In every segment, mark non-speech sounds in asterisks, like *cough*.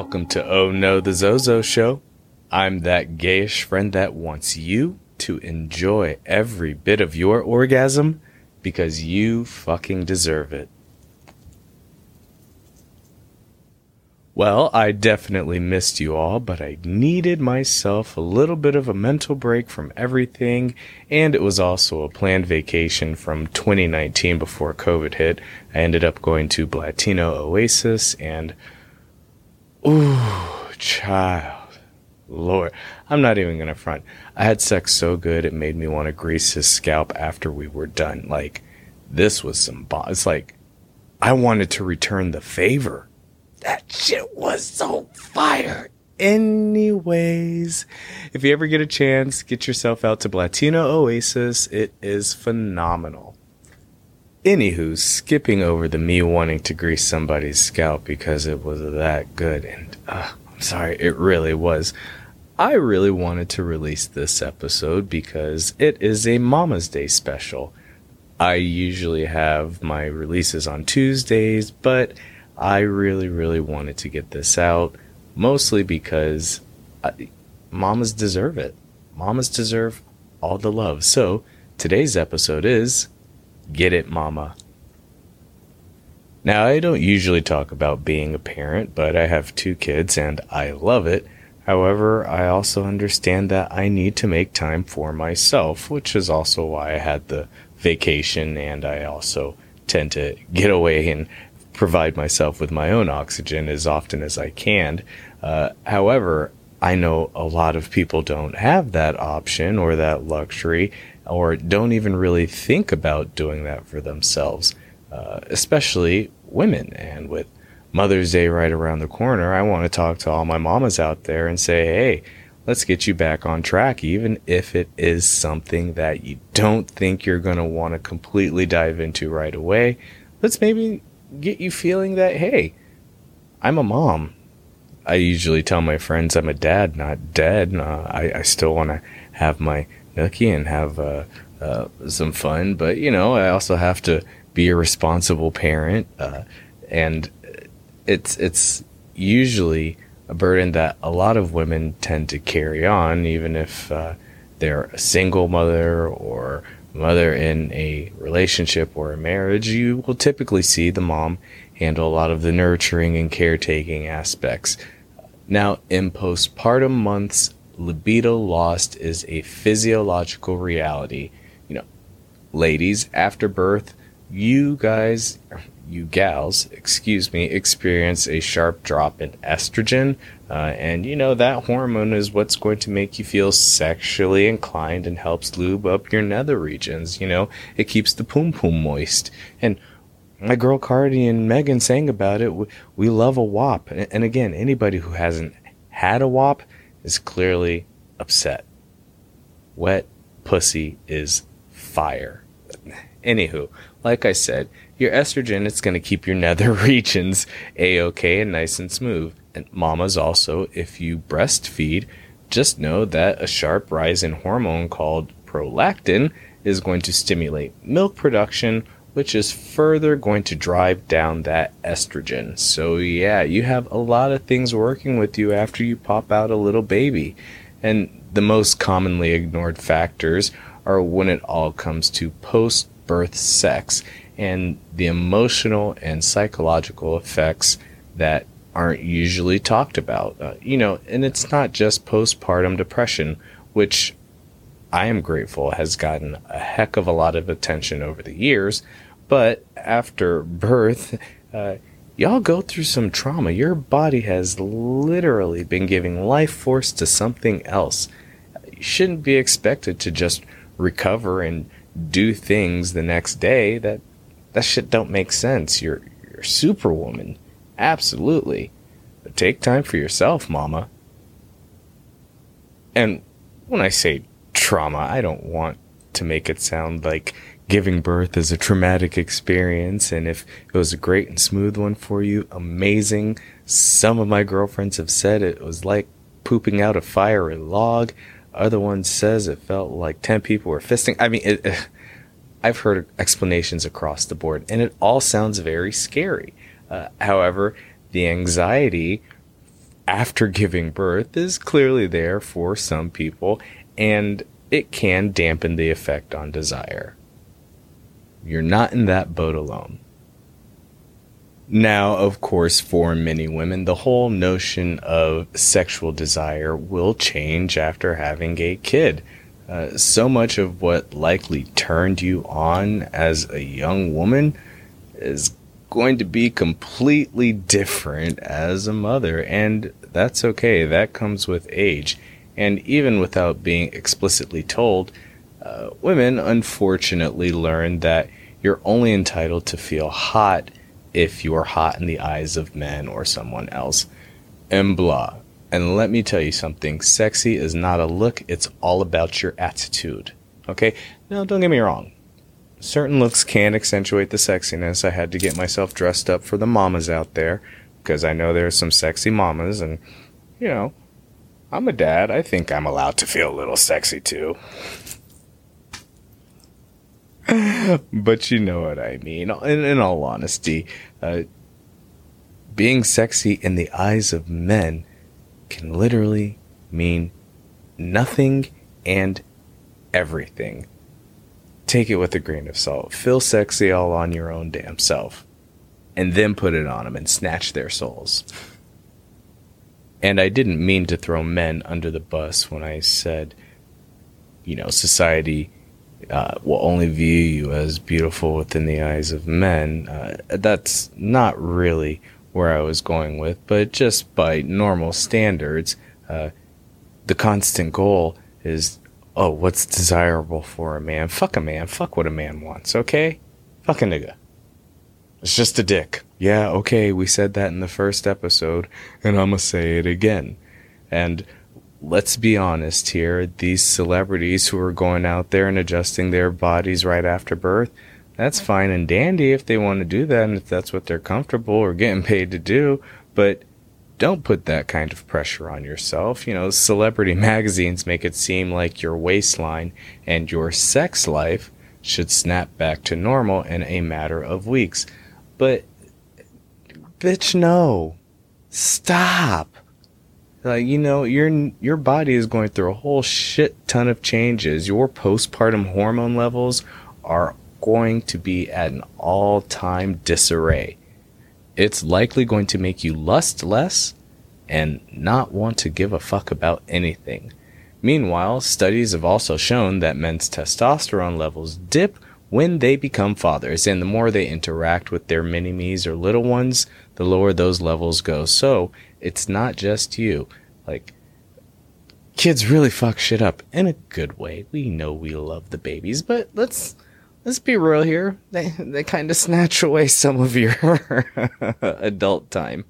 Welcome to Oh No the Zozo Show. I'm that gayish friend that wants you to enjoy every bit of your orgasm because you fucking deserve it. Well, I definitely missed you all, but I needed myself a little bit of a mental break from everything, and it was also a planned vacation from 2019 before COVID hit. I ended up going to Blatino Oasis, and ooh, child, Lord, I'm not even gonna front. I had sex so good it made me want to grease his scalp after we were done. Like, this was some. Bo- it's like I wanted to return the favor that shit was so fire. Anyways, if you ever get a chance, get yourself out to Blatino Oasis. It is phenomenal. Anywho, skipping over the me wanting to grease somebody's scalp because it was that good, and uh, I'm sorry, it really was. I really wanted to release this episode because it is a Mama's Day special. I usually have my releases on Tuesdays, but I really, really wanted to get this out, mostly because I, mamas deserve it. Mamas deserve all the love. So today's episode is Get It Mama. Now, I don't usually talk about being a parent, but I have two kids and I love it. However, I also understand that I need to make time for myself, which is also why I had the vacation and I also tend to get away and provide myself with my own oxygen as often as I can. Uh, however, I know a lot of people don't have that option or that luxury or don't even really think about doing that for themselves, uh, especially women. And with Mother's Day right around the corner, I want to talk to all my mamas out there and say, hey, let's get you back on track, even if it is something that you don't think you're going to want to completely dive into right away. Let's maybe get you feeling that, hey, I'm a mom. I usually tell my friends I'm a dad, not dead. Uh, I, I still want to have my nookie and have uh, uh, some fun, but you know, I also have to be a responsible parent, uh, and it's it's usually a burden that a lot of women tend to carry on, even if uh, they're a single mother or mother in a relationship or a marriage, you will typically see the mom handle a lot of the nurturing and caretaking aspects. Now, in postpartum months, libido lost is a physiological reality. You know, ladies, after birth, you guys, you gals, excuse me, experience a sharp drop in estrogen. Uh, and you know, that hormone is what's going to make you feel sexually inclined and helps lube up your nether regions. You know, it keeps the poom poom moist. And my girl Cardi and Megan sang about it. We, we love a WAP. And, again, anybody who hasn't had a WAP is clearly upset. Wet pussy is fire. Anywho, like I said, your estrogen it's going to keep your nether *laughs* regions a okay and nice and smooth. And mamas also, if you breastfeed, just know that a sharp rise in hormone called prolactin is going to stimulate milk production, which is further going to drive down that estrogen. So, yeah, you have a lot of things working with you after you pop out a little baby. And the most commonly ignored factors are when it all comes to post birth sex and the emotional and psychological effects that aren't usually talked about. Uh, you know, and it's not just postpartum depression, which I am grateful has gotten a heck of a lot of attention over the years. But after birth, uh, y'all go through some trauma. Your body has literally been giving life force to something else. You shouldn't be expected to just recover and do things the next day. That that shit don't make sense. You're you're superwoman. Absolutely. But take time for yourself, mama. And when I say trauma, I don't want to make it sound like giving birth is a traumatic experience. And if it was a great and smooth one for you, amazing. Some of my girlfriends have said it was like pooping out a fiery log. Other one says it felt like 10 people were fisting. I mean, it, *sighs* I've heard explanations across the board, and it all sounds very scary. Uh, however, the anxiety after giving birth is clearly there for some people, and it can dampen the effect on desire. You're not in that boat alone. Now, of course, for many women, the whole notion of sexual desire will change after having a kid. Uh, so much of what likely turned you on as a young woman is going to be completely different as a mother, and that's okay. That comes with age. And even without being explicitly told, uh, women unfortunately learn that you're only entitled to feel hot if you are hot in the eyes of men or someone else. And blah. And let me tell you something sexy is not a look, it's all about your attitude. Okay? Now, don't get me wrong. Certain looks can accentuate the sexiness. I had to get myself dressed up for the mamas out there because I know there's some sexy mamas, and, you know, I'm a dad. I think I'm allowed to feel a little sexy too. *laughs* but you know what I mean. In, in all honesty, uh, being sexy in the eyes of men can literally mean nothing and everything. Take it with a grain of salt. Feel sexy all on your own damn self. And then put it on them and snatch their souls. And I didn't mean to throw men under the bus when I said, you know, society uh, will only view you as beautiful within the eyes of men. Uh, that's not really where I was going with, but just by normal standards, uh, the constant goal is oh, what's desirable for a man? Fuck a man. Fuck what a man wants, okay? Fuck a nigga. It's just a dick. Yeah, okay, we said that in the first episode, and I'm gonna say it again. And let's be honest here, these celebrities who are going out there and adjusting their bodies right after birth, that's fine and dandy if they want to do that and if that's what they're comfortable or getting paid to do, but don't put that kind of pressure on yourself. You know, celebrity *laughs* magazines make it seem like your waistline and your sex life should snap back to normal in a matter of weeks. But, bitch, no. Stop. Like you know, your your body is going through a whole shit ton of changes. Your postpartum hormone levels are going to be at an all-time disarray. It's likely going to make you lust less and not want to give a fuck about anything. Meanwhile, studies have also shown that men's testosterone levels dip when they become fathers, and the more they interact with their mini me's or little ones, the lower those levels go. So, it's not just you. Like, kids really fuck shit up in a good way. We know we love the babies, but let's let's be real here. They they kind of snatch away some of your *laughs* adult time.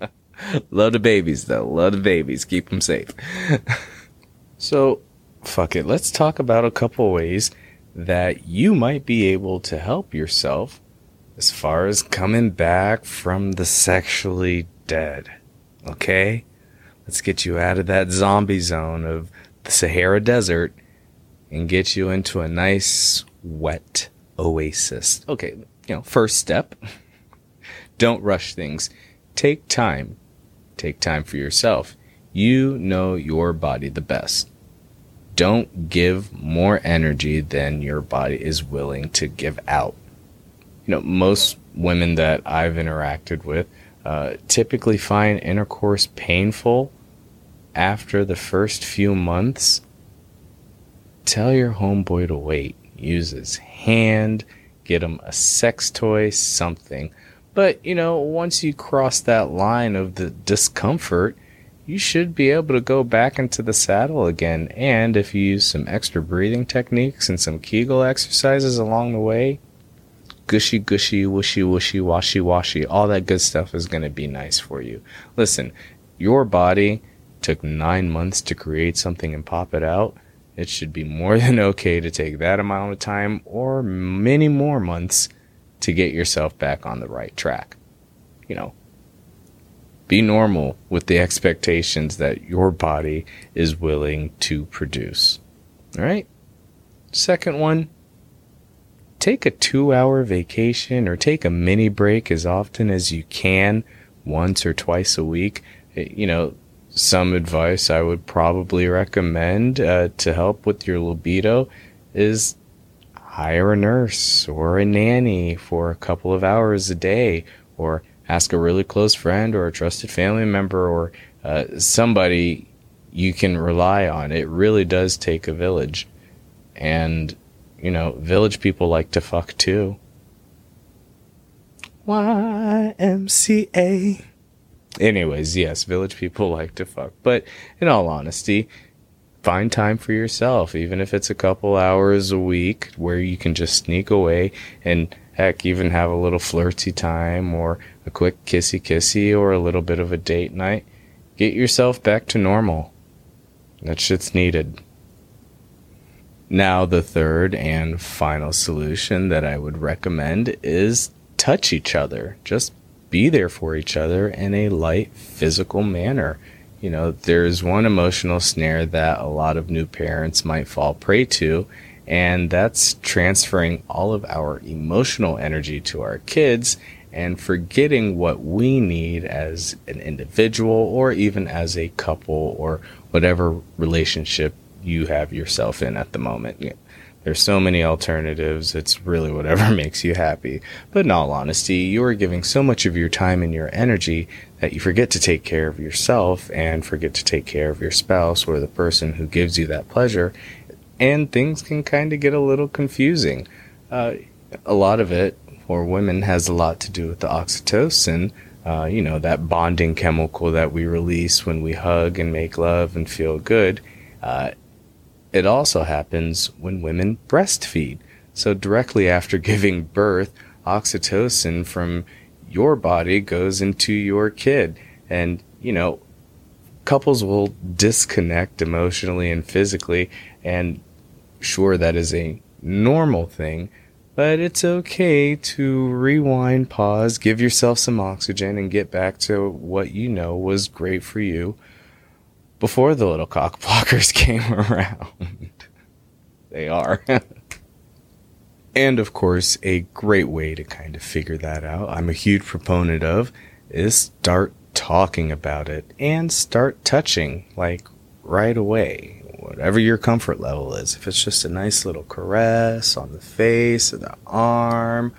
*laughs* love the babies though. Love the babies. Keep them safe. *laughs* so, fuck it. Let's talk about a couple ways that you might be able to help yourself as far as coming back from the sexually dead. Okay? Let's get you out of that zombie zone of the Sahara Desert and get you into a nice, wet oasis. Okay, you know, first step *laughs* don't rush things. Take time. Take time for yourself. You know your body the best. Don't give more energy than your body is willing to give out. You know, most women that I've interacted with uh, typically find intercourse painful after the first few months, tell your homeboy to wait. Use his hand, get him a sex toy, something. But, you know, once you cross that line of the discomfort, you should be able to go back into the saddle again. And if you use some extra breathing techniques and some Kegel exercises along the way, gushy, gushy, whooshy, whooshy, washy, washy, all that good stuff is going to be nice for you. Listen, your body took nine months to create something and pop it out. It should be more *laughs* than okay to take that amount of time or many more months to get yourself back on the right track. You know, be normal with the expectations that your body is willing to produce. All right? Second one, take a two hour vacation or take a mini break as often as you can, once or twice a week. you know, some advice I would probably recommend uh, to help with your libido is hire a nurse or a nanny for a couple of hours a day, or ask a really close friend or a trusted family member or uh, somebody you can rely on. It really does take a village. And, you know, village people like to fuck too. YMCA. Anyways, yes, village people *laughs* like to fuck. But in all honesty, find time for yourself, even if it's a couple hours a week where you can just sneak away and heck, even have a little flirty time or a quick kissy kissy or a little bit of a date night. Get yourself back to normal. That shit's needed. Now, the third and final solution that I would recommend is touch each other. Just be there for each other in a light physical manner. You know, there's one emotional snare that a lot of new parents might fall prey to, and that's transferring all of our emotional energy to our kids and forgetting what we need as an individual or even as a couple or whatever relationship you have yourself in at the moment. There's so many alternatives. It's really whatever *laughs* makes you happy. But in all honesty, you are giving so much of your time and your energy that you forget to take care of yourself and forget to take care of your spouse or the person who gives you that pleasure. And things can kind of get a little confusing. Uh, a lot of it for women has a lot to do with the oxytocin. Uh, you know, that bonding chemical that we release when we hug and make love and feel good. Uh, it also happens when women breastfeed. So, directly after *laughs* giving birth, oxytocin from your body goes into your kid. And, you know, couples will disconnect emotionally and physically. And sure, that is a normal thing, but it's okay to rewind, pause, give yourself some oxygen, and get back to what you know was great for you before the little cock blockers *laughs* came around. they are. *laughs* and of course, a great way to kind of figure that out, I'm a huge proponent of, is start talking about it and start touching like right away, whatever your comfort level is. If it's just a nice little caress on the face or the arm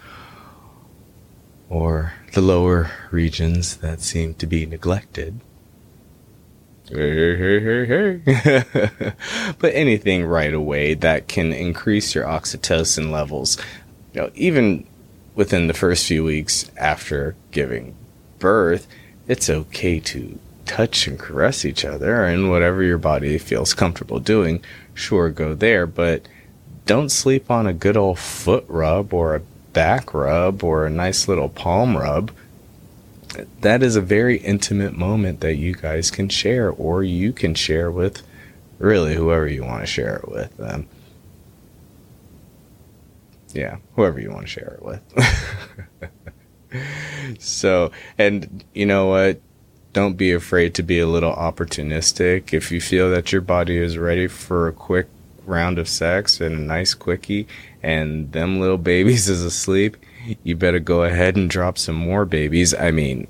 or the lower regions that seem to be neglected *laughs* But anything right away that can increase your oxytocin levels, you know, even within the first few weeks after giving birth, it's okay to touch and caress each other and whatever your body feels comfortable doing, sure, go there, but don't sleep on a good old foot rub or a back rub or a nice little palm rub that is a very intimate moment that you guys can share, or you can share with really whoever you want to share it with. Um, yeah, whoever you want to share it with. *laughs* so, and you know what? Don't be afraid to be a little opportunistic. If you feel that your body is ready for a quick round of sex and a nice quickie, and them little babies is asleep, you better go ahead and drop some more babies. I mean,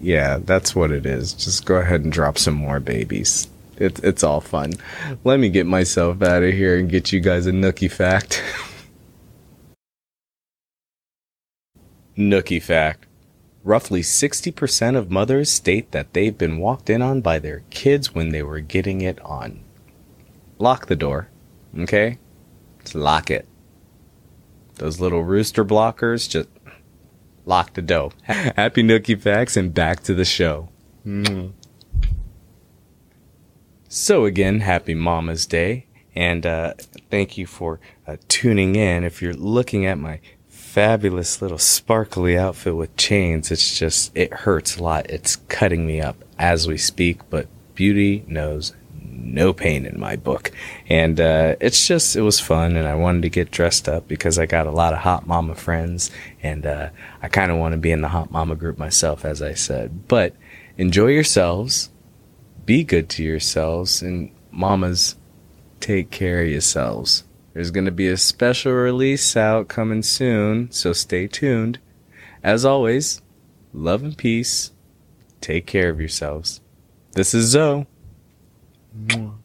yeah, that's what it is. Just go ahead and drop some more babies. It's it's all fun. Let me get myself out of here and get you guys a nookie fact. nookie fact. Roughly 60% of mothers state that they've been walked in on by their kids when they were getting it on. Lock the door, okay? Let's lock it. Those little rooster blockers just lock the dough. Happy Nookie Facts and back to the show. Mm. So again, happy Mama's Day. And uh, thank you for uh, tuning in. If you're looking at my fabulous little sparkly outfit with chains, it's just, it hurts a lot. It's cutting me up as we speak, but beauty knows no pain in my book. And uh, it's just, it was fun, and I wanted to get dressed up because I got a lot of hot mama friends, and uh, I kind of want to be in the hot mama group myself, as I said. But enjoy yourselves, be good to yourselves, and mamas, take care of yourselves. There's going to be a special release out coming soon, so stay tuned. As always, love and peace. Take care of yourselves. This is Zoe. Mwah.